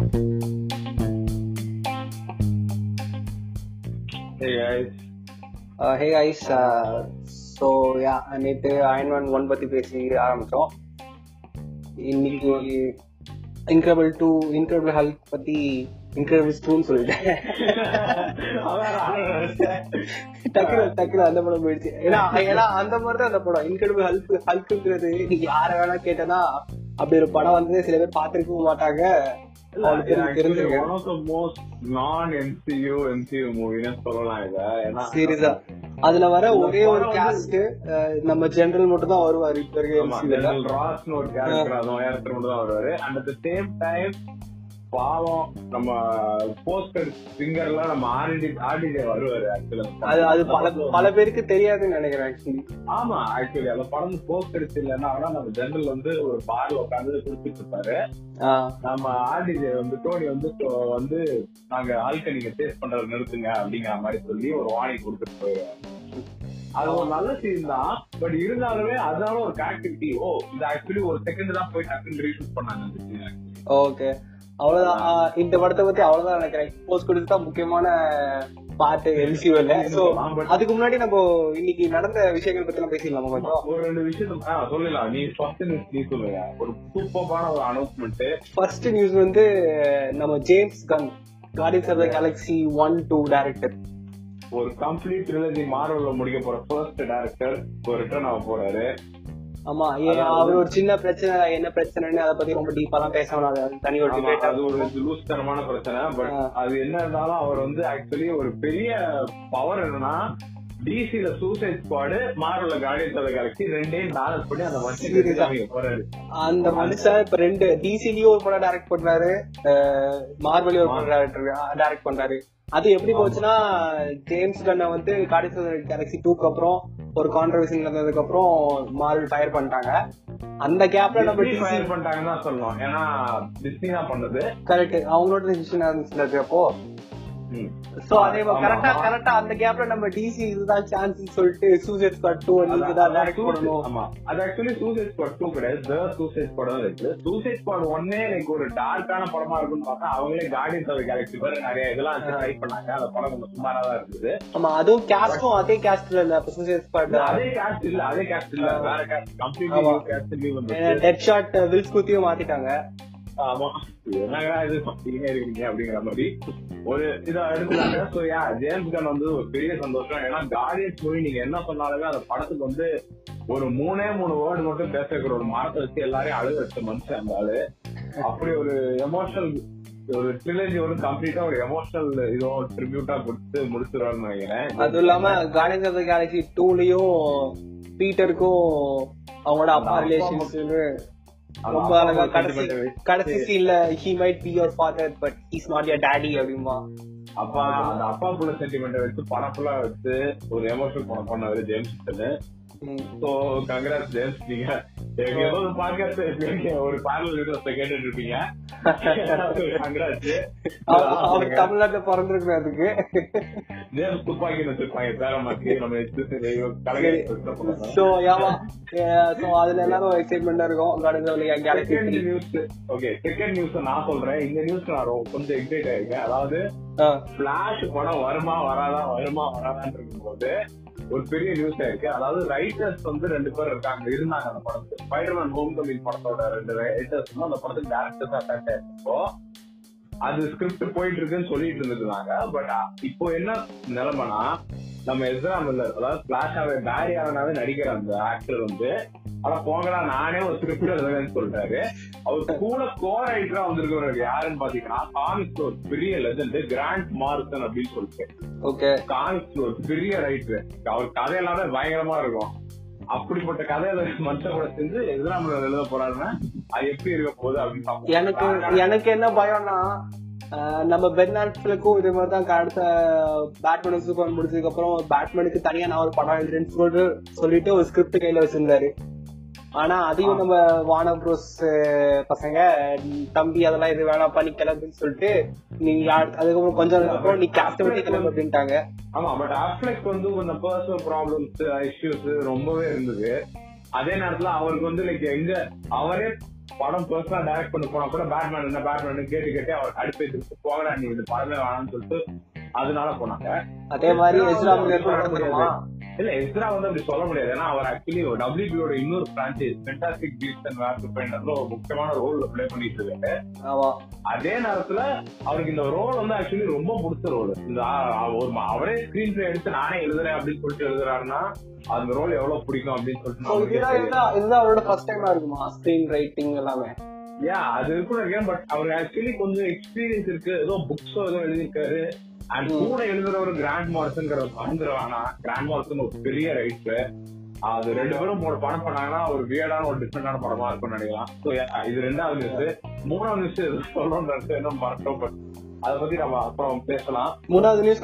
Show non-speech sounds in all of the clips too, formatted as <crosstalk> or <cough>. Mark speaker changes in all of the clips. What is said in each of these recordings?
Speaker 1: Hey guys.
Speaker 2: Hey guys so ya நேற்று iron one one பற்றி பேசி ஆரம்பித்தோம் இன்னைக்கு இன்க்ரெபிள் டூ இன்க்ரெபிள் ஹல்க் பற்றி இன்க்ரெபிள்ஸ் டூன்னு சொல்லிட்டேன். <laughs> டக்குனு டக்குனு அந்த படம் போயிடுச்சு. ஏன்னா ஏன்னா அந்த மாதிரி தான் அந்த படம். இன்க்ரெபிள் ஹல்க் ஹல்க்குங்கிறது யார வேணா கேட்டனா அப்படி ஒரு படம் வந்து சில பேர் பார்த்திருக்கவும் மாட்டாங்க. சீரியஸா. அதுல வர ஒரே ஒரு கேஸ்ட் நம்ம ஜெனரல் மட்டும் தான் வருவாரு. இப்ப இருக்க
Speaker 1: ஒரு character, அது உயரத்துல மட்டும் தான் வருவாரு. At the same time, பாவம் நம்ம post singer எல்லாம் நம்ம RD RDJ வருவாரு actually.
Speaker 2: அது அது பல பல பேருக்கு தெரியாதுன்னு நினைக்கிறேன் ஆக்சுவலி
Speaker 1: ஆமா ஆக்சுவலி அந்த படம் போஸ்ட் அடிச்சு இல்லைன்னா நம்ம ஜெனரல் வந்து ஒரு பார்ல உட்காந்து குடிச்சிட்டு இருப்பாரு நம்ம ஆர்டிஜே வந்து டோனி வந்து வந்து நாங்க ஆல்க நீங்க டேஸ்ட் பண்றத நிறுத்துங்க அப்படிங்கிற மாதிரி சொல்லி ஒரு வார்னிங் கொடுத்துட்டு போயிருவாரு. அது ஒரு நல்ல சீன் தான் பட் இருந்தாலுமே அதனால ஒரு கனெக்டிவிட்டி ஓ இது ஆக்சுவலி ஒரு செகண்ட் தான் போய் டக்குன்னு ரீஷூட் பண்ணாங்க.
Speaker 2: ஓகே அவ்வளவுதான். இந்த படத்தை பத்தி அவ்வளவுதான் நினைக்கிறேன். போஸ்ட் கொடுத்து தான் முக்கியமான பாட்டு எம்சியூல சோ அதுக்கு முன்னாடி நம்ம இன்னைக்கு நடந்த விஷயங்கள் பத்தி எல்லாம் பேசிடலாமா கொஞ்சம்?
Speaker 1: ஒரு ரெண்டு விஷயத்த ஆ, சொல்லலாம் நீ ஃபர்ஸ்ட் நீ சொல்லுங்க. ஒரு சூப்பரான ஒரு அனௌன்ஸ்மெண்ட்
Speaker 2: ஃபர்ஸ்ட் நியூஸ் வந்து நம்ம James Gunn Guardians of the Galaxy one two director
Speaker 1: ஒரு கம்ப்ளீட் ட்ரிலஜி மார்வல்ல முடிக்க போற ஃபர்ஸ்ட் டைரக்டர் ஒரு ரிட்டர்ன் ஆக போறாரு.
Speaker 2: ஆமா ஏன் அவர் ஒரு சின்ன பிரச்சனை என்ன பிரச்சனைன்னு அதை பத்தி ரொம்ப டீப்பாலாம் பேச வேணாம் அது தனி ஒரு ஆ
Speaker 1: அது ஒரு லூஸ் தரமான பிரச்சனை பட். அது என்ன இருந்தாலும் அவர் வந்து ஆக்சுவலி ஒரு பெரிய பவர் என்னன்னா டிசில சூசைட் ஸ்குவாடு மார்வல்ல கார்டியன்ஸ் ஆஃப் கேலக்ஸி ரெண்டையும் பேலன்ஸ் பண்ணி அந்த? மனுஷன் போறாரு.
Speaker 2: அந்த மனுஷன் இப்ப ரெண்டு டிசிலயும் ஒரு படம் டைரக்ட் பண்றாரு மார்வலையும் ஒரு படம் டைரக்ட் பண்றாரு. அது எப்படி போச்சுன்னா ஜேம்ஸ் கண்ண வந்து கார்டியன்ஸ் கேலக்ஸி டூக்கு அப்புறம் ஒரு கான்ட்ரவர்சி நடந்ததுக்கு அப்புறம் மார்வல் ஃபயர் பண்ணிட்டாங்க. அந்த கேப்ல நம்ம
Speaker 1: ஃபயர் பண்ணிட்டாங்கன்னு தான் சொல்லணும் ஏன்னா டிஸ்னி தான் பண்ணது.
Speaker 2: கரெக்ட் அவங்களோட டிசிஷன் இருந்துச்சு அப்போ. சோ அதே கரெக்டா. கரெக்டா அந்த கேப்ல நம்ம டிசி இதுதான் சான்ஸ் சொல்லிட்டு சூசைட் ஸ்குவாட் டூ நீங்க தான் டைரக்ட் பண்ணணும்
Speaker 1: ஆமா. அது ஆக்சுவலி சூசைட் ஸ்குவாட் டூ கிடையாது. த சூசைட் ஸ்குவாட் தான் இருக்கு. சூசைட் ஸ்குவாட் ஒன்னே எனக்கு ஒரு டார்க்கான படமா இருக்கும்னு பார்த்தா அவங்களே கார்டியன்ஸ் ஆஃப் கேலக்ஸி பேர் நிறைய இதெல்லாம் ட்ரை பண்ணாங்க. அந்த படம் கொஞ்சம் சுமாரா தான் இருந்தது.
Speaker 2: ஆமா அதுவும் கேஸ்டும் அதே கேஸ்ட்ல இல்ல அப்ப சூசைட் ஸ்குவாட்
Speaker 1: அதே காஸ்ட் இல்ல அதே காஸ்ட் இல்ல. வேற காஸ்ட் கம்ப்ளீட்லி. காஸ்ட் வந்து
Speaker 2: டெட் ஷாட் வில்ஸ் குத்தியும் மாத்திட்டாங்க.
Speaker 1: ஆமா. என்னடா இது பண்ணிட்டே இருக்கீங்க அப்படிங்கிற மாதிரி. ஒரு இதை எடுத்துட்டாங்க சோ யா ஜேம்ஸ் கன் வந்து ஒரு பெரிய சந்தோஷம். ஏன்னா கார்டியன்ஸ் மூவி நீங்க என்ன சொன்னாலுமே அந்த படத்துக்கு வந்து ஒரு மூணே மூணு வேர்டு மட்டும் பேச வைக்கிற ஒரு மரத்தை வச்சு எல்லாரையும் அழுக வச்ச மனுஷன் ஆளு. அப்படி ஒரு எமோஷனல் ஒரு ட்ரிலஜி வந்து கம்ப்ளீட்டா ஒரு எமோஷனல் இதோ ட்ரிபியூட்டா கொடுத்து முடிச்சிருவாருன்னு நினைக்கிறேன்.
Speaker 2: அதுவும் இல்லாம கார்டியன்ஸ் ஆஃப் த கேலக்ஸி டூலயும் பீட்டருக்கும் அவங்களோட அப்பா ரிலேஷன்ஸ் ரொம்ப அழகா கடைசி கடைசி சீன்ல he might be your father but is not your daddy அப்படிமா
Speaker 1: அப்பா அந்த அப்பா புள்ள சென்டிமெண்ட் வச்சு படம் ஃபுல்லா வச்சு ஒரு எமோஷனல் படம் பண்ணாரு ஜேம்ஸ் சோ கங்கராஸ் ஜேம்ஸ் நீங்க ஒரு பாட்காஸ்ட் ஒரு பேரல் வீடியோஸ் கேட்டுட்டு இருப்பீங்க
Speaker 2: அவர் தமிழ்நாட்டுல பிறந்திருக்கணும் அதுக்கு.
Speaker 1: ஜேம்ஸ் துப்பாக்கி வச்சிருப்பாங்க பேர மாத்தி நம்ம கலகரி
Speaker 2: சோ யாமா சோ அதுல எல்லாரும் எக்ஸைட்மெண்டா இருக்கும்
Speaker 1: second news okay second news நான் சொல்றேன். இந்த நியூஸ் நான் கொஞ்சம் எக்ஸைட் ஆயிருக்கேன் அதாவது பிளாஷ் படம் வருமா வராதா வருமா வராதான்னு இருக்கும்போது ஒரு பெரிய நியூஸ் ஆயிருக்கு அதாவது ரைட்டர்ஸ் வந்து ரெண்டு பேர் இருக்காங்க. இருந்தாங்க அந்த படத்துக்கு. ஸ்பைடர்மேன் ஹோம் கமிங் படத்தோட ரெண்டு ரைட்டர்ஸ் அந்த படத்துக்கு டேரக்டர்ஸ் அட்டாச் ஆயிருக்கோ அது ஸ்கிரிப்ட் போயிட்டு இருக்குன்னு சொல்லிட்டு இருந்திருந்தாங்க. பட் இப்போ என்ன நிலைமைனா நம்ம எஸ்ரா மில்லர் அதாவது பிளாஷாவே பேரி ஆனாவே நடிக்கிற அந்த ஆக்டர் வந்து ஆனா போங்கடா நானே ஒரு ஸ்கிரிப்ட் எழுதுறேன்னு சொல்றாரு அவர் கூட கோ ரைட்டரா வந்திருக்கிறவர் யாருன்னு பாத்தீங்கன்னா காமிக்ஸ் ஒரு பெரிய லெஜண்ட் கிராண்ட் மார்சன் அப்படின்னு சொல்லிட்டு.
Speaker 2: ஓகே
Speaker 1: காமிக்ஸ் ஒரு பெரிய ரைட்டர் அவர் கதை எல்லாமே பயங்கரமா இருக்கும். அப்படிப்பட்ட கதையில மனுஷன் கூட சேர்ந்து எதிராம எழுத போறாருன்னா அது எப்படி இருக்க போகுது அப்படின்னு.
Speaker 2: எனக்கு எனக்கு என்ன பயம்னா நம்ம பென் ஆல்ஃபிலுக்கும் இதே மாதிரி தான் அடுத்த பேட்மேன் சூப்பர் முடிச்சதுக்கு அப்புறம் பேட்மேனுக்கு தனியா நான் ஒரு படம் எழுதுறேன்னு சொல்லிட்டு சொல்லிட்டு ஒரு ஸ்கிரிப்ட் கையில வச்சிருந்தாரு ஆனா அதையும் நம்ம வான ப்ரோஸ் பசங்க தம்பி அதெல்லாம் இது வேணாம் பண்ணி கிளம்புன்னு சொல்லிட்டு யா- அதுக்கப்புறம் கொஞ்சம் நாள் அப்புறம் நீ கேஸ்ட் விட்டு கிளம்பு அப்படின்ட்டாங்க.
Speaker 1: ஆமா பட் அஃப்லெக் வந்து கொஞ்சம் பர்சனல் ப்ராப்ளம்ஸ் இஷ்யூஸ் ரொம்பவே இருந்தது. அதே நேரத்துல அவருக்கு வந்து லைக் எங்க அவரே படம் பர்சனலா டைரக்ட் பண்ண போனா கூட பேட்மேன் என்ன பேட்மேன் கேட்டு கேட்டு அவர் அடுப்பு போகடா நீ இந்த படமே வேணாம்னு சொல்லிட்டு அதனால போனாங்க.
Speaker 2: அதே மாதிரி
Speaker 1: இல்ல எஸ்ரா வந்து அப்படி சொல்ல முடியாது. ஏன்னா அவர் ஆக்சுவலி டபிள்யூபியோட இன்னொரு franchise Fantastic Beast and where பெயிண்டர்ல ஒரு முக்கியமான ரோல் பிளே பண்ணிட்டு இருக்காரு. அதே நேரத்துல அவருக்கு இந்த ரோல் வந்து ஆக்சுவலி ரொம்ப பிடிச்ச ரோல் இந்த ஒரு அவரே ஸ்கிரீன் பிளே எடுத்து நானே எழுதுறேன் அப்படின்னு சொல்லிட்டு எழுதுறாருன்னா அந்த ரோல் எவ்வளவு பிடிக்கும் அப்படின்னு சொல்லிட்டு
Speaker 2: இதுதான் அவரோட ஃபர்ஸ்ட் டைமா இருக்குமா? ஸ்கிரீன் ரைட்டிங் எல்லாமே.
Speaker 1: யா அது இருக்கும் பட் அவருக்கு ஆக்சுவலி கொஞ்சம் எக்ஸ்பீரியன்ஸ் இருக்கு. ஏதோ புக்ஸோ ஏதோ எழுதியிருக்காரு. அண்ட் கூட எழுதுறவர் கிராண்ட் மார்சன்ங்கிற மறந்துடுவானா கிராண்ட் மார்சன் ஒரு பெரிய ரைட்டர் அது ரெண்டு பேரும் ஒரு படம் பண்ணாங்கன்னா ஒரு வியர்டான ஒரு டிஃப்ரெண்டான படமா இருக்கும்னு நினைக்கலாம். இது ரெண்டாவது நியூஸ் மூணாவது நியூஸ் எது சொல்லணும்னு இன்னும் மறட்டோம் பட் அத பத்தி நம்ம அப்புறம் பேசலாம்.
Speaker 2: மூணாவது நியூஸ்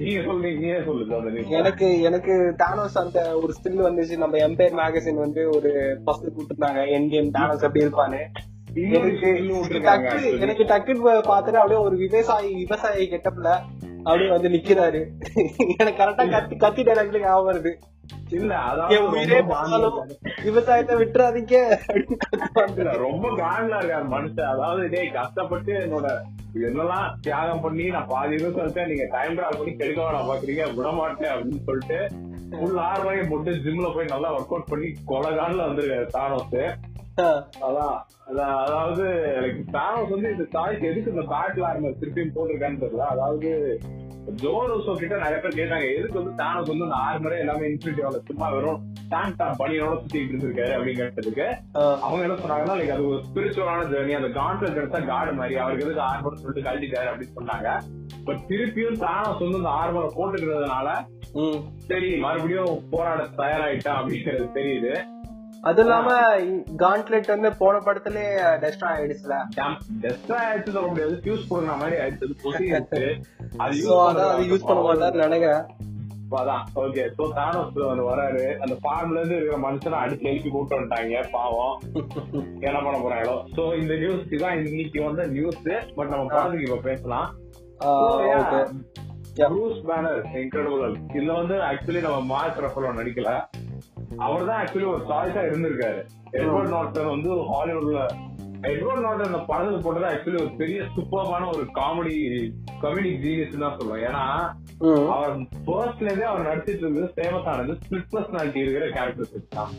Speaker 1: நீங்க சொல்லுங்க நீங்க சொல்லுங்க
Speaker 2: எனக்கு எனக்கு தானோஸ் அந்த ஒரு ஸ்டில் வந்துச்சு. நம்ம எம்பையர் மேகசின் வந்து ஒரு ஃபர்ஸ்ட் கூட்டிருந்தாங்க என் கேம் தானோஸ் எப்படி இருப்பான்னு. எனக்கு டக்குன்னு பாத்துட்டு அப்படியே ஒரு விவசாயி விவசாயி கெட்டப்ல அப்படியே வந்து நிக்கிறாரு. எனக்கு கரெக்டா கத்தி கத்தி டைலாக்ல ஞாபகம் வருது. விவசாயத்தை விட்டுறாதீங்க.
Speaker 1: ரொம்ப காண்டா இருக்காரு மனுஷன். அதாவது டேய் கஷ்டப்பட்டு என்னோட என்னெல்லாம் தியாகம் பண்ணி நான் பாதி விவசாயத்தை நீங்க டைம் டிராவல் பண்ணி கெடுக்க வேணாம் பாக்குறீங்க. விட மாட்டேன் அப்படின்னு சொல்லிட்டு ஃபுல் ஆறு ரூபாய் போட்டு ஜிம்ல போய் நல்லா ஒர்க் அவுட் பண்ணி கொலகான்ல வந்திருக்காரு தானோஸ். அதான் அதாவது தானோஸ் வந்து இந்த சாய்க்கு எதுக்கு இந்த பேட்டில் ஆர்மர் திருப்பியும் போட்டிருக்கான்னு தெரியல. அதாவது ஜோரோசோ கிட்ட நிறைய பேர் கேட்டாங்க எதுக்கு வந்து தானோஸ் வந்து இந்த ஆர்மரே எல்லாமே இன்ஃபினிட்டியோட சும்மா வெறும் டேங்க் டாப் பனியோட சுத்திட்டு இருந்திருக்காரு அப்படின்னு கேட்டதுக்கு அவங்க என்ன சொன்னாங்கன்னா லைக் அது ஒரு ஸ்பிரிச்சுவலான ஜேர்னி அந்த கான்ட்ரல் எடுத்தா காடு மாதிரி அவருக்கு எதுக்கு ஆர்மர் சொல்லிட்டு கழட்டிட்டாரு அப்படின்னு சொன்னாங்க. பட் திருப்பியும் தானோஸ் வந்து இந்த ஆர்மரை போட்டுக்கிறதுனால சரி மறுபடியும் போராட தயாராயிட்டா அப்படிங்கிறது தெரியுது.
Speaker 2: அது இல்லாம கான்ட்லெட் வந்து போன படத்துல டெஸ்ட்ரா ஆயிடுச்சுல.
Speaker 1: டெஸ்ட்ரா ஆயிடுச்சு சொல்ல முடியாது. ஃபியூஸ் போடுற மாதிரி ஆயிடுச்சு.
Speaker 2: அது யூஸ் <laughs> பண்ண மாட்டாரு நினைக்கிறேன்.
Speaker 1: அதான். ஓகே சோ தானோஸ் வந்து வராரு. அந்த ஃபார்ம்ல இருந்து இருக்கிற மனுஷனை அடிச்சு எழுப்பி கூட்டு வந்துட்டாங்க. பாவம். என்ன பண்ண போறாங்களோ. சோ இந்த நியூஸ் தான் இன்னைக்கு வந்த நியூஸ் பட் நம்ம படத்துக்கு இப்ப பேசலாம். ப்ரூஸ் பேனர் இன்கிரெடிபிள் இதுல வந்து ஆக்சுவலி நம்ம மார்க் ரஃபலோ நடிக்கல. அவர் தான் ஆக்சுவலி ஒரு சாய்ஸா இருந்திருக்காரு. எட்வர்ட் நார்டன் வந்து ஹாலிவுட்ல எட்வர்ட் நார்டன் அந்த படத்துல போட்டது ஆக்சுவலி ஒரு பெரிய சூப்பர்மான ஒரு காமெடி கமெடிக் ஜீனியஸ் தான் சொல்லுவேன். ஏன்னா அவர் ஃபர்ஸ்ட்ல இருந்தே அவர் நடிச்சிட்டு இருந்தது ஃபேமஸ் ஆனது ஸ்பிளிட் பர்சனாலிட்டி இருக்கிற கேரக்டர்ஸ் தான்.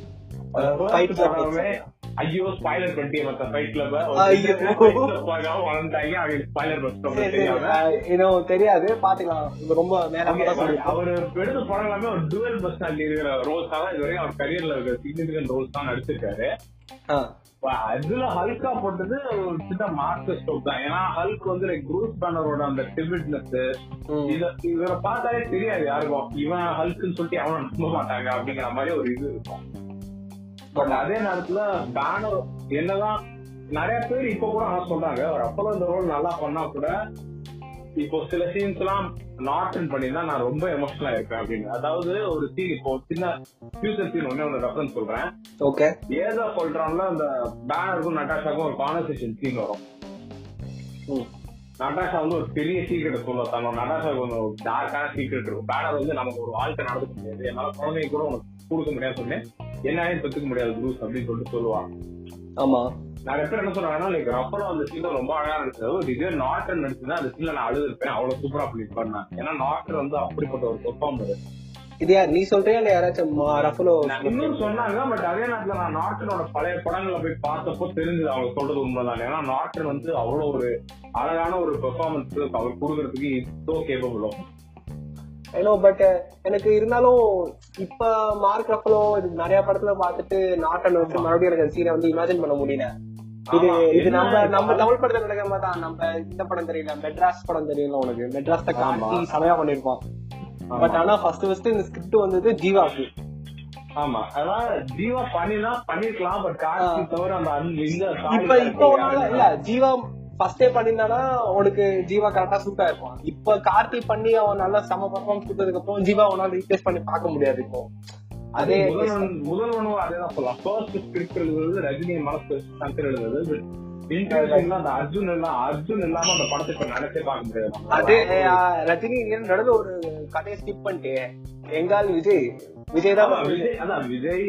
Speaker 1: ஐயோ ஸ்பாய்லர் பண்ணிட்டே மத்த ஃபைட் கிளப்
Speaker 2: இன்னும் தெரியாது. பாத்துக்கலாம். ரொம்ப
Speaker 1: அவர் எடுத்த படம் எல்லாமே ஒரு டுவல் பர்சனாலிட்டி இருக்கிற ரோல்ஸ் தான். அவர் கரியர்ல இருக்கிற சிக்னிபிகன்ட் ரோல்ஸ் தான் நடிச்சிருக்காரு. அதுல ஹல்கா போட்டது ஒரு சின்ன மாஸ்டர் ஸ்டோக் தான். ஏன்னா ஹல்க் வந்து லைக் ப்ரூஸ் பேனரோட அந்த டிபிட்னஸ் இத இவரை பார்த்தாலே தெரியாது யாருக்கும். இவன் ஹல்க்னு சொல்லிட்டு அவனை நம்ப மாட்டாங்க அப்படிங்கிற மாதிரி ஒரு இது இருக்கும். பட் அதே நேரத்துல பேனர் என்னதான் நிறைய பேர் இப்ப கூட நான் சொல்றாங்க ஒரு அப்போ இந்த ரோல் நல்லா பண்ணா கூட இப்போ சில சீன்ஸ் எல்லாம் நாட்டன் பண்ணிருந்தா நான் ரொம்ப எமோஷனலா இருப்பேன் அப்படின்னு. அதாவது ஒரு சீன் இப்போ சின்ன ஃபியூச்சர் சீன் ஒன்னே ஒன்று ரெஃபரன்ஸ் சொல்றேன்.
Speaker 2: ஓகே
Speaker 1: ஏதா சொல்றான்ல அந்த பேனருக்கும் நட்டாஷாக்கும் ஒரு கான்வர்சேஷன் சீன் வரும். நட்டாஷா வந்து ஒரு பெரிய சீக்கிரட் சொல்லுவா. தன்னோட நட்டாஷாவுக்கு ஒரு டார்க்கான சீக்கிரட் இருக்கும். பேனர் வந்து நமக்கு ஒரு வாழ்க்கை நடந்துக்க முடியாது. என்னால குழந்தைங்க கூட உனக்கு கொடுக்க முடியாது சொன்னேன். என்னாலையும் பெற்றுக்க முடியாது ப்ரூஸ் அப்படின்னு சொல்லிட்டு சொல்லுவான்
Speaker 2: ஆமா.
Speaker 1: நிறைய பேர் என்ன சொன்னாங்கன்னா லைக் ரப்பரோ அந்த சீன்ல ரொம்ப அழகா ஒரு இதே நாட்டர் நடிச்சுதான் அந்த சீன்ல நான் அழுதுருப்பேன். அவ்வளவு சூப்பரா பண்ணிருப்பேன் ஏன்னா நாட்டர் வந்து அப்படிப்பட்ட ஒரு பெர்ஃபார்மர்
Speaker 2: இது யார் நீ சொல்றியா இல்ல யாராச்சும் ரஃபலோ
Speaker 1: இன்னும் சொன்னாங்க பட் அதே நேரத்துல நான் நாட்டனோட பழைய படங்களை போய் பார்த்தப்போ தெரிஞ்சது அவங்க சொல்றது உண்மைதான். ஏன்னா நாட்டர் வந்து அவ்வளவு ஒரு அழகான ஒரு பெர்ஃபார்மன்ஸ் அவர் கொடுக்கறதுக்கு இவ்வளோ கேப்பபிள்
Speaker 2: ஏனோ பட் எனக்கு இருந்தாலும் இப்ப மார்க் ரஃபலோ நிறைய படத்துல பார்த்துட்டு நாட்டன் வச்சு மறுபடியும் எனக்கு சீனை வந்து இமேஜின் பண்ண முடியல. இது இது நம்ம நம்ம தமிழ் படத்துல நடக்கிற மாதிரி தான். நம்ம இந்த படம் தெரியல மெட்ராஸ் படம் தெரியல உனக்கு. மெட்ராஸ் கார்த்தி செமையா பண்ணிருப்பான் பட் ஆனா ஃபர்ஸ்ட் ஃபர்ஸ்ட் இந்த ஸ்கிரிப்ட் வந்தது ஜீவாக்கு.
Speaker 1: ஆமா. அதான் ஜீவா பண்ணினா பண்ணிருக்கலாம் பட் தவிர அந்த
Speaker 2: இப்ப இப்ப இல்ல ஜீவா ஃபர்ஸ்டே பண்ணிருந்தானா உனக்கு ஜீவா கரெக்டா சூட்டா இருக்கும். இப்ப கார்த்தி பண்ணி அவன் நல்லா செம பர்ஃபார்மன்ஸ் கொடுத்ததுக்கு அப்புறம் ஜீவா அவனால ரீப்ளேஸ் பண்ணி பார்க்க முடியாது இப்போ.
Speaker 1: அதே முதல் உணவு அதே தான் சொல்லலாம். ஃபர்ஸ்ட் ஸ்கிரிப்ட் எழுதுறது ரஜினி மனசு சங்கர் எழுதுறது. அந்த அர்ஜுன் எல்லாம் அர்ஜுன் இல்லாம அந்த படத்தை இப்ப நினைச்சே பார்க்க முடியாது.
Speaker 2: அதே ரஜினி நடுவில் ஒரு கதையை ஸ்கிப் பண்ணிட்டு எங்கால் விஜய் விஜய் தான்
Speaker 1: விஜய் அதான் விஜய்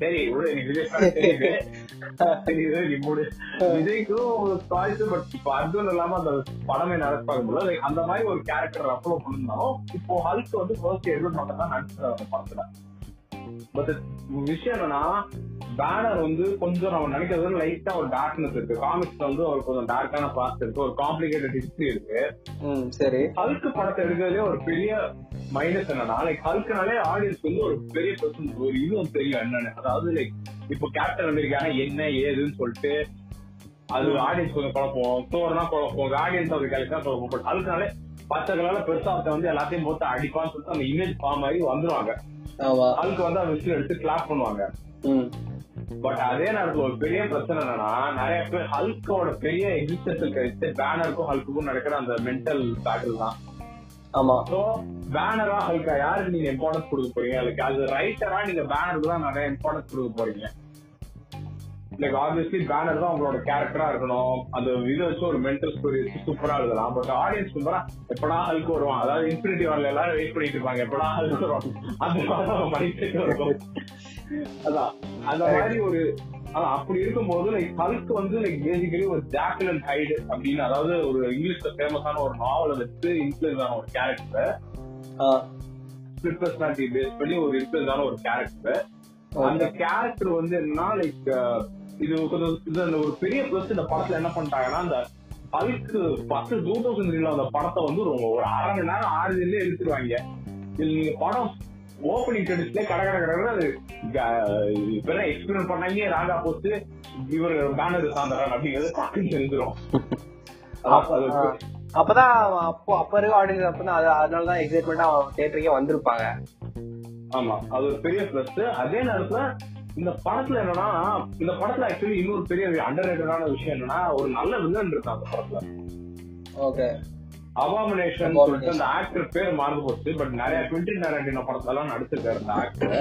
Speaker 1: சரி விஜய் fan விஜய்க்கும் சாய்ஸ் பட் இப்ப அர்ஜுன் இல்லாம அந்த படமே நடப்பாங்க போல அந்த மாதிரி ஒரு கேரக்டர் அப்ளோ பண்ணிருந்தாலும் இப்போ ஹல்க் வந்து ஃபர்ஸ்ட் எட்வர்ட் மட்டும் தான் நடிச்சிருக்காரு படத்துல பட் விஷயம் என்னன்னா பேனர் வந்து கொஞ்சம் நம்ம நினைக்கிறது லைட்டா ஒரு டார்க்னஸ் இருக்கு. காமிக்ஸ்ல வந்து ஒரு கொஞ்சம் டார்க்கான பாஸ்ட் இருக்கு. ஒரு காம்ப்ளிகேட்டட் ஹிஸ்டரி இருக்கு.
Speaker 2: சரி.
Speaker 1: ஹல்க் படத்தை எடுக்கிறதே ஒரு பெரிய மைனஸ் என்னன்னா லைக் ஹல்க்னாலே ஆடியன்ஸ் வந்து ஒரு பெரிய பர்சன் ஒரு இதுவும் தெரியும் என்னன்னு. அதாவது லைக் இப்போ கேப்டன் அமெரிக்கான என்ன ஏதுன்னு சொல்லிட்டு அது ஆடியன்ஸ் கொஞ்சம் குழப்பம். தோர்னா குழப்பம். ஆடியன்ஸ் அது கேள்வி குழப்பம். பட் ஹல்க்னாலே பச்சை கலர்ல பெருசா வந்து எல்லாத்தையும் போட்டு அடிப்பான்னு சொல்லிட்டு அந்த இமேஜ் ஃபார்ம் ஆகி வந்துருவாங்க. ஹல்க் வந்து அந்த விஷயம் எடுத்து கிளாப் பண்ணுவாங்க. பட் அதே நேரத்துல ஒரு பெரிய பிரச்சனை என்னன்னா நிறைய பேர் ஹல்கோட பெரிய எக்ஸிஸ்டன்ஸ் கழிச்சு பேனருக்கும் ஹல்க்குக்கும் நடக்கிற அந்த மென்டல் பேட்டில் தான்.
Speaker 2: ஆமா.
Speaker 1: சோ பேனரா ஹல்கா யாருக்கு நீங்க இம்பார்ட்டன்ஸ் கொடுக்க போறீங்க? லைக் அது ரைட்டரா நீங்க பேனருக்கு தான் நிறைய இம்பார்ட்டன்ஸ் கொடுக்க போறீங்க. லைக் ஆப்வியஸ்லி பேனர் தான் உங்களோட கேரக்டரா இருக்கணும். அந்த இதை வச்சு ஒரு மென்டல் ஸ்டோரி வச்சு சூப்பரா எழுதலாம். பட் ஆடியன்ஸ் சூப்பரா எப்படா ஹல்க் வருவான்? அதாவது இன்ஃபினிட்டி வரல எல்லாரும் வெயிட் பண்ணிட்டு இருப்பாங்க. எப்படா ஹல்க் வருவான்? அந்த மாதிரி மைண்ட் செட் இருக்கும். அதான். அந்த மாதிரி ஒரு அதான் அப்படி இருக்கும்போது லைக் ஹல்க் வந்து லைக் பேசிக்கலி ஒரு ஜாக்கில் அண்ட் ஹைடு அப்படின்னு அதாவது ஒரு இங்கிலீஷ்ல ஃபேமஸான ஒரு நாவலை வச்சு இன்ஃபுளுஸ் ஆன ஒரு கேரக்டர் ஸ்பிளிட் பர்சனாலிட்டி பேஸ் பண்ணி ஒரு இன்ஃபுளுஸ் ஆன ஒரு கேரக்டர் அந்த கேரக்டர் வந்து என்னன்னா லைக் இது கொஞ்சம் இது அந்த ஒரு பெரிய பிளஸ் இந்த படத்துல என்ன பண்ணிட்டாங்கன்னா அந்த ஹல்க் ஃபர்ஸ்ட் டூ தௌசண்ட் த்ரீல அந்த படத்தை வந்து ஒரு அரை மணி நேரம் ஆறு இதுல எடுத்துருவாங்க இதுல நீங்க படம் ஓப்பனிங் கிரெடிட்ஸ்ல கட கட கடை அது இப்பதான் எக்ஸ்பிளைன் பண்ணாங்க ராங்கா போட்டு இவர் பேனர் சாந்தரன் அப்படிங்கிறது டக்குன்னு தெரிஞ்சிடும். <laughs>
Speaker 2: அப்பதான் அப்போ அப்ப இருக்க ஆடியன்ஸ் அப்பதான் அது அதனாலதான் எக்ஸைட்மெண்டா தியேட்டருக்கே வந்திருப்பாங்க.
Speaker 1: ஆமா அது ஒரு பெரிய பிளஸ் அதே நேரத்துல இந்த படத்துல என்னன்னா இந்த படத்துல ஆக்சுவலி இன்னொரு பெரிய அண்டர் விஷயம் என்னன்னா ஒரு நல்ல வில்லன் இருக்கு அந்த படத்துல.
Speaker 2: ஓகே.
Speaker 1: அவாமினேஷன் சொல்லிட்டு அந்த ஆக்டர் பேர் மறந்து போச்சு பட் நிறைய ட்வெண்ட்டி டேரண்டினோ படத்துல எல்லாம் நடிச்சிருக்காரு அந்த ஆக்டர்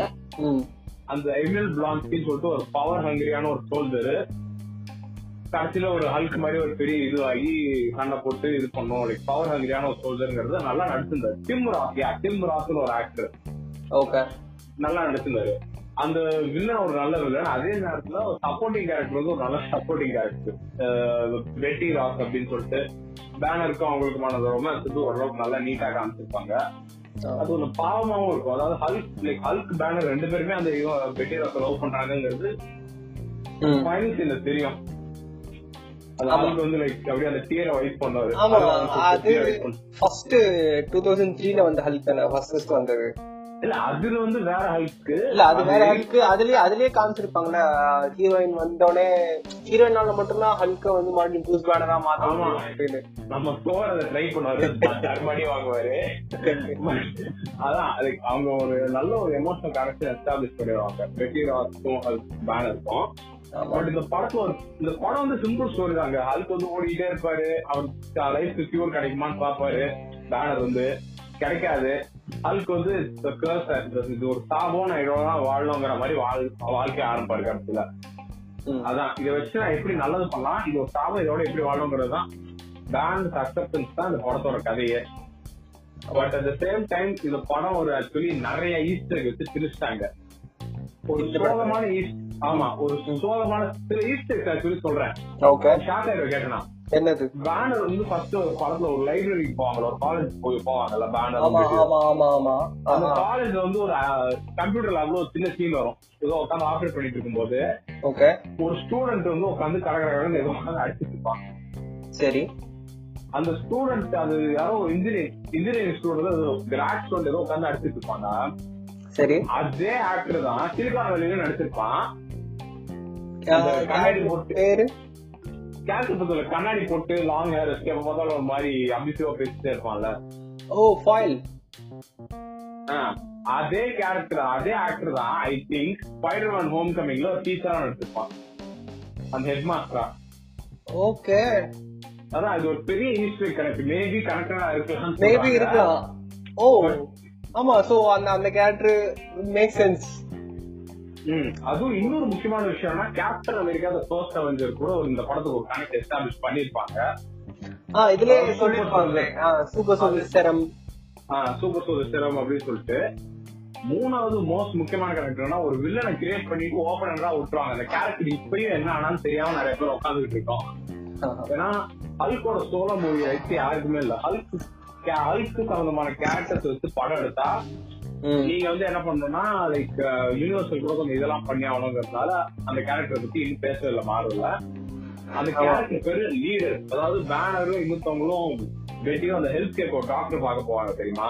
Speaker 1: அந்த எமில் பிளான்ஸ்கின்னு சொல்லிட்டு ஒரு பவர் ஹங்கிரியான ஒரு சோல்ஜர் கடைசியில ஒரு ஹல்க் மாதிரி ஒரு பெரிய இதுவாகி சண்டை போட்டு இது பண்ணும். லைக் பவர் ஹங்கிரியான ஒரு சோல்ஜர்ங்கிறது நல்லா நடிச்சிருந்தாரு. டிம் ராஸ் யா டிம் ராஸ்னு ஒரு ஆக்டர்
Speaker 2: ஓகே.
Speaker 1: நல்லா நடிச்சிருந்தாரு. அந்த வில்லன் ஒரு நல்ல வில்லன் அதே நேரத்துல ஒரு சப்போர்ட்டிங் கேரக்டர் வந்து ஒரு நல்ல சப்போர்ட்டிங் கேரக்டர் பெட்டி ராஸ் அப்படின்னு சொல்லிட்டு பேனருக்கும் அவங்களுக்குமான ரொமான்ஸ் வந்து ஓரளவுக்கு நல்லா நீட்டா காமிச்சிருப்பாங்க. அது ஒரு பாவமாவும் இருக்கும். அதாவது ஹல்க் லைக் ஹல்க் பேனர் ரெண்டு பேருமே அந்த பெட்டி ராஸ் லவ் பண்றாங்கிறது ஃபைனல் சீன்ல தெரியும். அது.
Speaker 2: ஃபர்ஸ்ட் டூ தௌசண்ட் த்ரீல வந்த ஹல்க் தானே ஃபர்ஸ்ட் வந்தது.
Speaker 1: இல்ல அதுல வந்து வேற ஹல்க்
Speaker 2: இல்ல அது வேற ஹல்க் அதுலயே அதுலயே காமிச்சிருப்பாங்கல்ல ஹீரோயின் வந்தோடனே ஹீரோயினால மட்டும்தான் ஹல்க வந்து மறுபடியும் ப்ளூஸ் பேனரா அப்படின்னு.
Speaker 1: நம்ம ஸ்டோர் அதை ட்ரை பண்ணுவாரு மணி வாங்குவாரு. அதான் அதுக்கு அவங்க ஒரு நல்ல ஒரு எமோஷனல் கனெக்ஷன் எஸ்டாப்ளிஷ் பண்ணிடுவாங்க. ஹல்க் பேனருக்கும். பட் இந்த படத்துல இந்த படம் வந்து சிம்பிள் ஸ்டோரி தாங்க. ஹல்க் வந்து ஓடிக்கிட்டே இருப்பாரு. அவர் லைஃப் கியூர் கிடைக்குமான்னு பாப்பாரு பேனர் வந்து. கிடைக்காது. ஹல்க் வந்து இது ஒரு சாபம் நான் தான் வாழணுங்கிற மாதிரி வாழ் வாழ்க்கை ஆரம்பிப்பாரு கடைசியில. அதான். இதை வச்சு நான் எப்படி நல்லது பண்ணலாம்? இது ஒரு சாபம் இதோட எப்படி வாழணுங்கிறது தான் பேண்ட் அக்செப்டன்ஸ் தான் இந்த படத்தோட கதையே. But at the same time இந்த படம் ஒரு ஆக்சுவலி நிறைய ஈஸ்டர் வச்சு திரிச்சிட்டாங்க ஒரு? சோகமான ஈஸ்ட் ஆமா ஒரு சோகமான சில ஈஸ்டர் ஆக்சுவலி சொல்றேன். ஷார்ட் கேட்டனா?
Speaker 2: என்னது?
Speaker 1: பேனர் வந்து ஃபர்ஸ்ட் ஒரு படத்துல ஒரு லைப்ரரிக்கு போவாங்க ஒரு காலேஜ் போய் போவாங்கல்ல பேனர்
Speaker 2: ஆமா ஆமா ஆமா
Speaker 1: அந்த
Speaker 2: ஆமா
Speaker 1: காலேஜ்ல வந்து ஒரு கம்ப்யூட்டர் லேப்ல ஒரு சின்ன சீன் வரும். ஏதோ உட்காந்து ஆப்ரேட் பண்ணிட்டு இருக்கும்போது.
Speaker 2: ஓகே.
Speaker 1: ஒரு ஸ்டூடெண்ட் வந்து உட்காந்து கடற்கரை ஏதோ உட்காந்து அடிச்சிட்டு இருப்பான்
Speaker 2: சரி.
Speaker 1: அந்த ஸ்டூடெண்ட் அது யாரோ engineering engineering student grad student ஏதோ உட்காந்து அடிச்சிட்டு இருப்பாங்க.
Speaker 2: சரி.
Speaker 1: அதே ஆக்டர் தான் சிலிகான் வேலையில நடிச்சிருப்பான்.
Speaker 2: பேரு?
Speaker 1: கேரக்டர் கண்ணாடி போட்டு லாங் ஹேர் எப்ப பார்த்தாலும் ஒரு மாதிரி அபிசிவா பேசிட்டே இருப்பான்ல.
Speaker 2: ஓ ஃபாயில்
Speaker 1: அதே கேரக்டர் அதே ஆக்டர் தான் I think Spider Man Home கமிங்ல ஒரு டீச்சரா நடிச்சிருப்பான். அந்த ஹெட் மாஸ்டரா
Speaker 2: ஓகே
Speaker 1: அதான் இது ஒரு பெரிய ஹிஸ்டரி கனெக்ட் மேபி கனெக்டடா இருக்கலாம்
Speaker 2: மேபி இருக்கலாம். ஓ ஆமா சோ அந்த அந்த கேரக்டர் மேக் சென்ஸ்
Speaker 1: அதுவும் இன்னொரு முக்கியமான விஷயம்னா கேப்டன் அமெரிக்கா அந்த ஃபர்ஸ்ட் அவெஞ்சர் கூட ஒரு இந்த படத்துக்கு ஒரு கனெக்ட் எஸ்டாப்ளிஷ் பண்ணிருப்பாங்க
Speaker 2: ஆ இதுலயே
Speaker 1: Super
Speaker 2: சொல்லிருப்பாங்களே super soldier serum
Speaker 1: super soldier serum அப்படின்னு சொல்லிட்டு மூணாவது மோஸ்ட் முக்கியமான கேரக்டர்னா ஒரு வில்லனை கிரியேட் பண்ணிட்டு ஓபனரா விட்டுருவாங்க. அந்த கேரக்டர் இப்பயும் என்ன ஆனான்னு தெரியாம நிறைய பேர் உட்காந்துட்டு இருக்கோம். ஏன்னா ஹல்கோட சோலோ மூவி வச்சு யாருக்குமே இல்ல. ஹல்க் ஹல்க்கு சம்பந்தமான கேரக்டர்ஸ் வச்சு படம் எடுத்தா நீங்க வந்து என்ன பண்ணணும்னா லைக் யூனிவர்சல் கூட கொஞ்சம் இதெல்லாம் பண்ணி ஆகணுங்கிறதுனால அந்த கேரக்டர் பத்தி இன்னும் பேசவே இல்லை மாறல அந்த கேரக்டர் பேரு லீடர் அதாவது பேனரும் இன்னொருத்தவங்களும் பேசிக்கா அந்த ஹெல்த் கேர் ஒரு டாக்டர் பார்க்க போவாங்க தெரியுமா?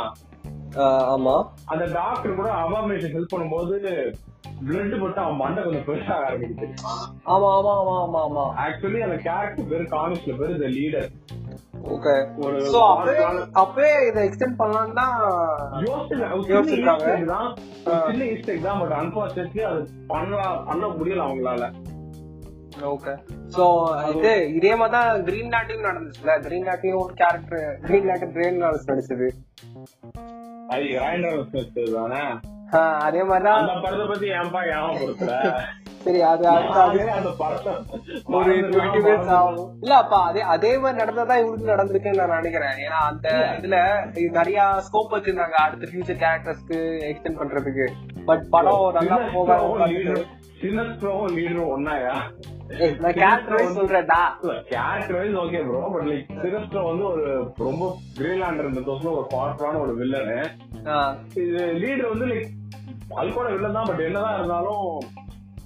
Speaker 2: ஆமா.
Speaker 1: அந்த டாக்டர் கூட அவாமேஷன் ஹெல்ப் பண்ணும்போது பிளட் மட்டும் அவன் மண்டை கொஞ்சம் பெருசாக ஆரம்பிக்குது.
Speaker 2: ஆமா ஆமா ஆமா ஆமா ஆமா.
Speaker 1: ஆக்சுவலி அந்த கேரக்டர் பேரு காமிக்ஸ்ல பேரு த லீடர்
Speaker 2: ஓகே
Speaker 1: ஒரு
Speaker 2: சோ அப்பவே இத எக்ஸ்டெண்ட் பண்ணலாம்னா
Speaker 1: யோசிச்சிருக்காங்க. சின்ன ஈஸ்டேக் தான் பட் அன்பார்ச்சுனேட்லி அது பண்ணலாம் பண்ண முடியல அவங்களால.
Speaker 2: ஓகே சோ இது இதே மாதிரி தான் கிரீன் லாட்டியும் நடந்துச்சுல? கிரீன் லாட்டியும் ஒரு கேரக்டர் கிரீன் லாட்டி கிரேன் நடிச்சது.
Speaker 1: அது தானே?
Speaker 2: அதே மாதிரிதான்
Speaker 1: அந்த படத்தை பத்தி ஏன்பா ஞாபகப்படுத்தல <laughs>
Speaker 2: சரி அது ஒரு டுவெண்ட்டி மினிட்ஸ் ஆகும். இல்ல அப்ப அதே அதே மாதிரி நடந்ததா இவங்களுக்கு நடந்திருக்குன்னு நான் நினைக்கிறேன். ஏன்னா அந்த இதுல இது நிறைய ஸ்கோப் வச்சிருந்தாங்க அடுத்த ஃபியூச்சர் கேரக்டர்ஸ்க்கு எக்ஸ்டெண்ட் பண்றதுக்கு. பட் படம் நல்லா போக
Speaker 1: சின்னஸ்ட்ரோவும் லீடரும் ஒன்னாயா okay bro but like Sinestro வந்து ஒரு ரொம்ப கிரீன்லாண்டர் ஒரு பவர்ஃபுல்லான ஒரு வில்லனு இது லீடர் வந்து லைக் அல்கோட வில்லன் தான் பட் என்னதான் இருந்தாலும்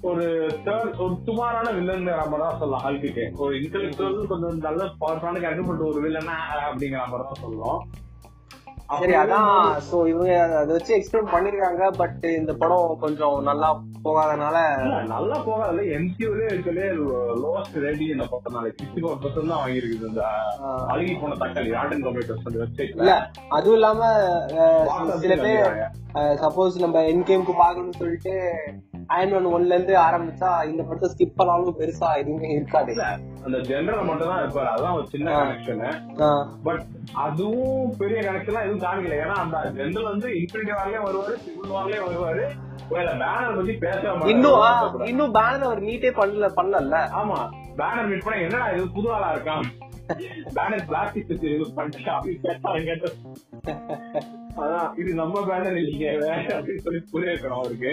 Speaker 1: ஒரு தேர்ட் ஒரு சுமாரான வில்லன் நம்ம தான் சொல்லலாம் ஹல்குக்கு ஒரு இன்டெலெக்சுவல் கொஞ்சம் நல்ல பவர்ஃபுல்லான கேரக்டர் பட் ஒரு வில்லனா அப்படிங்கிற மாதிரி தான் சொல்லுவோம்
Speaker 2: சரி அதான் சோ இவங்க அதை வச்சு எக்ஸ்பிளைன் பண்ணிருக்காங்க பட் இந்த படம் கொஞ்சம் நல்லா போகாதனால
Speaker 1: நல்லா போகாதுல எம்சியூலே இருக்கலே லோவஸ்ட் ரேட்டிங் இந்த பக்கம் நாளைக்கு. சிக்ஸ்டி ஃபோர் பர்சன்ட் தான் வாங்கியிருக்குது இந்த அழுகி போன தக்காளி ஆட்டன் கம்ப்யூட்டர்ஸ் அந்த வெப்சைட்ல
Speaker 2: இல்ல அதுவும் இல்லாம சில பேர் சப்போஸ் நம்ம என் கேம்க்கு பாக்கணும்னு சொல்லிட்டு அயன் ஒன் ஒன்ல இருந்து ஆரம்பிச்சா இந்த படத்தை ஸ்கிப் பண்ணாலும் பெருசா எதுவுமே இருக்காது.
Speaker 1: அந்த ஜெனரல் மட்டும் தான் இருப்பாரு. அதான் ஒரு சின்ன கனெக்ஷன் பட் அதுவும் பெரிய கனெக்ஷன் எதுவும் காமிக்கல. ஏன்னா அந்த ஜெனரல் வந்து இன்ஃபினிட்டி வார்லயே வருவாரு சிவில் வார்லயே வருவாரு. பேனர் பத்தி பேச
Speaker 2: இன்னும் பேனர் அவர் மீட்டே பண்ணல பண்ணல.
Speaker 1: ஆமா. பேனர் மீட் பண்ண என்னடா இது புது ஆளா இருக்கான்? பேனர் பிளாஸ்டிக் வச்சு யூஸ் பண்ணிட்டு அதான் இது நம்ம பேனர் இல்லைங்க அப்படின்னு சொல்லி புரிய வைக்கணும் அவருக்கு.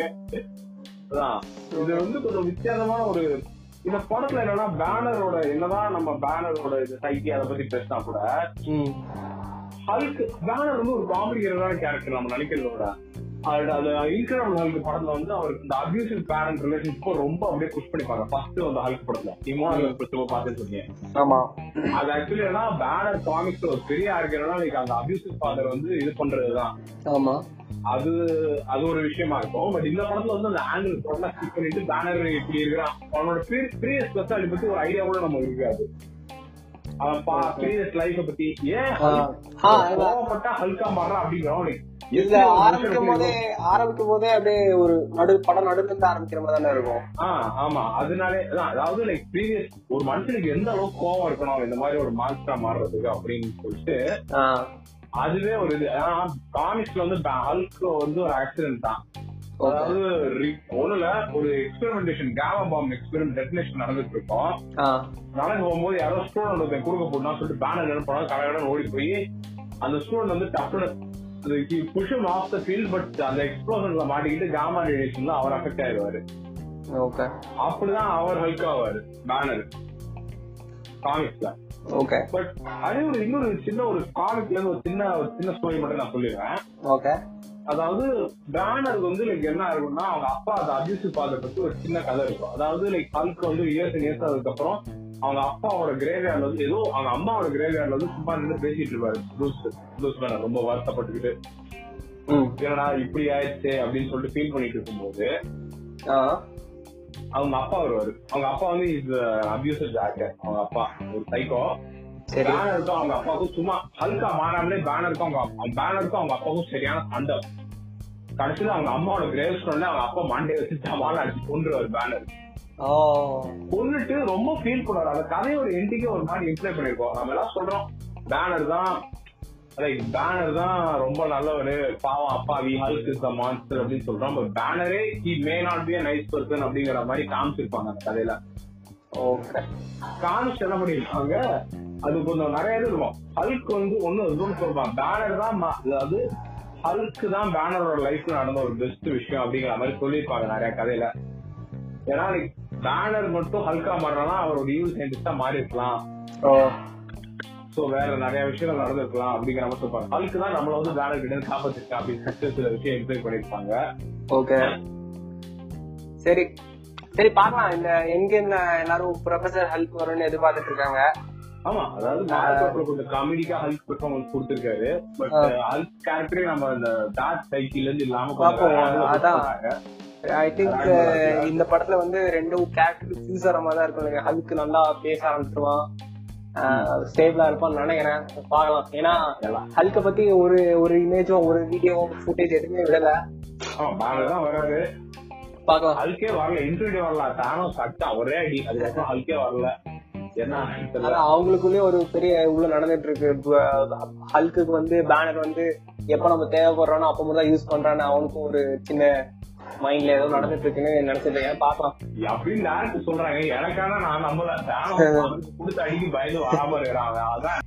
Speaker 1: இது வந்து கொஞ்சம் வித்தியாசமான ஒரு இந்த படத்துல என்னன்னா பேனரோட என்னதான் நம்ம பேனரோட இது சைக்கி அதை பத்தி பேசினா கூட. ஹல்க் பேனர் வந்து ஒரு காமெடியான கேரக்டர் நம்ம நினைக்கிறதோட. அது இன்கிரபிள் ஹல்க் படத்துல வந்து அவருக்கு இந்த அபியூசிவ் பேரண்ட் ரிலேஷன்ஷிப்பை ரொம்ப அப்படியே புஷ் பண்ணிப்பாங்க ஃபர்ஸ்ட் வந்து ஹல்க் படத்துல. இமோனல் பார்த்து சொன்னீங்க
Speaker 2: ஆமா.
Speaker 1: அது ஆக்சுவலி என்ன பேனர் காமிக்ஸ் ஒரு பெரிய ஆர்கனா லைக் அந்த அபியூசிவ் ஃபாதர் வந்து இது பண்றதுதான்.
Speaker 2: ஆமா.
Speaker 1: அது அது ஒரு விஷயமா இருக்கும். பட் இந்த படத்துல வந்து அந்த ஆங்கிள் டோட்டலா ஸ்கிப் பண்ணிட்டு பேனர் இப்படி இருக்கிறான் அவனோட ப்ரீவியஸ் பர்சனாலிட்டி பத்தி ஒரு ஐடியா கூட நம்ம இருக்காது. அவன் ப்ரீவியஸ் லைஃப பத்தி ஏன்
Speaker 2: இல்ல.
Speaker 1: கோவப்பட்டா ஹல்கா மாறுறான் அப்படிங்கிறோம்
Speaker 2: இதுல ஆரம்பிக்கும் போதே ஆரம்பிக்கும் போதே அப்படியே ஒரு நடு படம் நடுல இருந்து ஆரம்பிக்கிற மாதிரி தானே இருக்கும்.
Speaker 1: ஆமா. அதனாலே அதான், அதாவது லைக் ப்ரீவியஸ் ஒரு மனுஷனுக்கு எந்த அளவுக்கு கோவம் இருக்கணும் இந்த மாதிரி ஒரு மாஸ்டரா மாறுறதுக்கு அப்படின்னு சொல்லிட்டு அதுவே ஒரு இது. காமிக்ஸ்ல வந்து ஹல்க் வந்து ஒரு ஆக்சிடென்ட் தான். அதாவது ஒண்ணுல ஒரு எக்ஸ்பெரிமெண்டேஷன் கேமா பாம் எக்ஸ்பெரிமெண்ட் டெஃபினேஷன் நடந்துட்டு இருக்கோம் நடந்து போகும்போது யாரோ ஸ்டூடெண்ட் ஒருத்தன் குறுக்க போட்டா சொல்லிட்டு பேனர் பண்ணா கடையோட ஓடி போய் அந்த ஸ்டூடெண்ட் வந்து டப்புனு push him off the field but அந்த எக்ஸ்ப்ளோஷன்ல மாட்டிக்கிட்டு காமா ரேடியேஷன்ல அவர் அஃபெக்ட் ஆயிடுவாரு.
Speaker 2: ஓகே
Speaker 1: அப்படிதான் அவர் ஹல்க் ஆவாரு பேனர் காமிக்ஸ்ல.
Speaker 2: ஓகே
Speaker 1: பட் அதே ஒரு இன்னொரு சின்ன ஒரு காமிக்ல இருந்து ஒரு சின்ன ஒரு சின்ன ஸ்டோரி மட்டும் நான் சொல்லிடுறேன்.
Speaker 2: ஓகே
Speaker 1: அதாவது பேனர் வந்து லைக் என்ன இருக்கும்னா அவங்க அப்பா அந்த அபியூசிவ் ஃபாதர் பத்தி ஒரு சின்ன கதை இருக்கும். அதாவது லைக் ஹல்க் வந்து இயர்ஸ் இயர்ஸ் அதுக்கப்புறம் அவங்க அப்பாவோட கிரேவியார்ட்ல வந்து ஏதோ அவங்க அம்மாவோட கிரேவியார்ட்ல வந்து சும்மா நின்று பேசிட்டு இருப்பாரு. ப்ரூஸ் ப்ரூஸ் பேனர் ரொம்ப வருத்தப்பட்டுக்கிட்டு. என்னடா இப்படி ஆயிடுச்சு அப்படின்னு சொல்லிட்டு ஃபீல் பண்ணிட்டு இருக்கும்போது அவங்க அப்பா வருவாரு அவங்க அப்பா வந்து இஸ் அபியூசிவ் ஜாக்கர் அவங்க அப்பா ஒரு சைக்கோ
Speaker 2: சரி.
Speaker 1: பேனருக்கும் அவங்க அப்பாவுக்கும் சும்மா ஹல்கா மாறாமலே பேனருக்கும் அவங்க பேனருக்கும் அவங்க அப்பாவுக்கும் சரியான சண்டை. கடைசியில அவங்க அம்மாவோட கிரேவ் ஸ்டோன்ல அவங்க அப்பா மண்டே வச்சு சமாளம் அடிச்சு கொண்டுருவாரு பேனர் கொண்டுட்டு ரொம்ப ஃபீல் பண்ணுவாரு. அந்த கதையோட எண்டிக்கே ஒரு மாதிரி இம்ப்ளை பண்ணிருக்கோம் நம்ம எல்லாம் சொல்றோம். பேனர் தான். லைக் பேனர் தான் ரொம்ப நல்லவரு. பாவம் அப்பாவி ஹல்க் இஸ் த மான்ஸ்டர் அப்படின்னு சொல்றோம் but பேனரே he may not be nice person அப்படிங்கிற மாதிரி காமிச்சிருப்பாங்க அந்த கதையில.
Speaker 2: ஓகே
Speaker 1: காமிச்சு என்ன பண்ணிருக்காங்க அது கொஞ்சம் நிறைய இது இருக்கும். ஹல்க் வந்து ஒண்ணு இதுன்னு சொல்றான். பேனர் தான் அதாவது ஹல்க்கு தான் பேனரோட லைஃப்ல நடந்த ஒரு பெஸ்ட் விஷயம் அப்படிங்கிற மாதிரி சொல்லியிருப்பாங்க நிறைய கதையில. ஏன்னா பேனர் மட்டும் ஹல்கா மாறினா அவர் ஒரு ஈவில் சயின்டிஸ்டா மாறி இருக்கலாம் சோ வேற நிறைய விஷயங்கள் நடந்திருக்கலாம் அப்படிங்கிற மாதிரி சொல்லுவாங்க ஹல்க்கு தான் நம்மள வந்து பேனர் கிட்ட காப்பாத்திருக்கா அப்படின்னு சில விஷயம் எக்ஸ்பிளைன் பண்ணிருப்பாங்க
Speaker 2: ஓகே சரி. சரி பார்க்கலாம். இந்த எங்க எல்லாரும் ப்ரொஃபசர் ஹெல்ப் வரும்னு எதிர்பார்த்துட்டு இருக்காங்க.
Speaker 1: ஆமா அதாவது கொஞ்சம் காமெடிக்கா ஹல்க் பெர்ஃபார்மன்ஸ் கொடுத்திருக்காரு. பட் ஹல்க் கேரக்டரே நம்ம இந்த டார்க் சைக்கிள் இருந்து இல்லாம
Speaker 2: அதான். ஐ திங்க் இந்த படத்துல வந்து ரெண்டும் கேரக்டர் ஃபியூஸ் ஆகிற மாதிரி தான் இருக்கும் ஹல்க் நல்லா பேச ஆரம்பிச்சிருவான். ஸ்டேபிளா இருப்பான்னு நினைக்கிறேன். பார்க்கலாம். ஏன்னா ஹல்க பத்தி ஒரு ஒரு இமேஜும் ஒரு வீடியோ ஃபுட்டேஜ் எதுவுமே விடல.
Speaker 1: வராது.
Speaker 2: பார்க்கலாம்.
Speaker 1: ஹல்கே வரல இன்டர்வியூ வரல. தானும் சட்டா ஒரே அடி. அதுக்கப்புறம் ஹல்கே வரல.
Speaker 2: அவங்களுக்குள்ளே ஒரு பெரிய உள்ள நடந்துட்டு இருக்கு ஹல்க்கு வந்து பேனர் வந்து எப்ப நம்ம தேவைப்படுறோம்னா அப்ப மட்டும் தான் யூஸ் பண்றான்னு அவனுக்கும் ஒரு சின்ன மைண்ட்ல ஏதோ நடந்துட்டு இருக்குன்னு நினைச்சிட்டு பார்க்கலாம்.
Speaker 1: அப்படின்னு டேரக்டர் சொல்றாங்க. எனக்கான நான் நம்மள கொடுத்து அடிக்கு பயந்து வராம இருக்கிறாங்க அதான்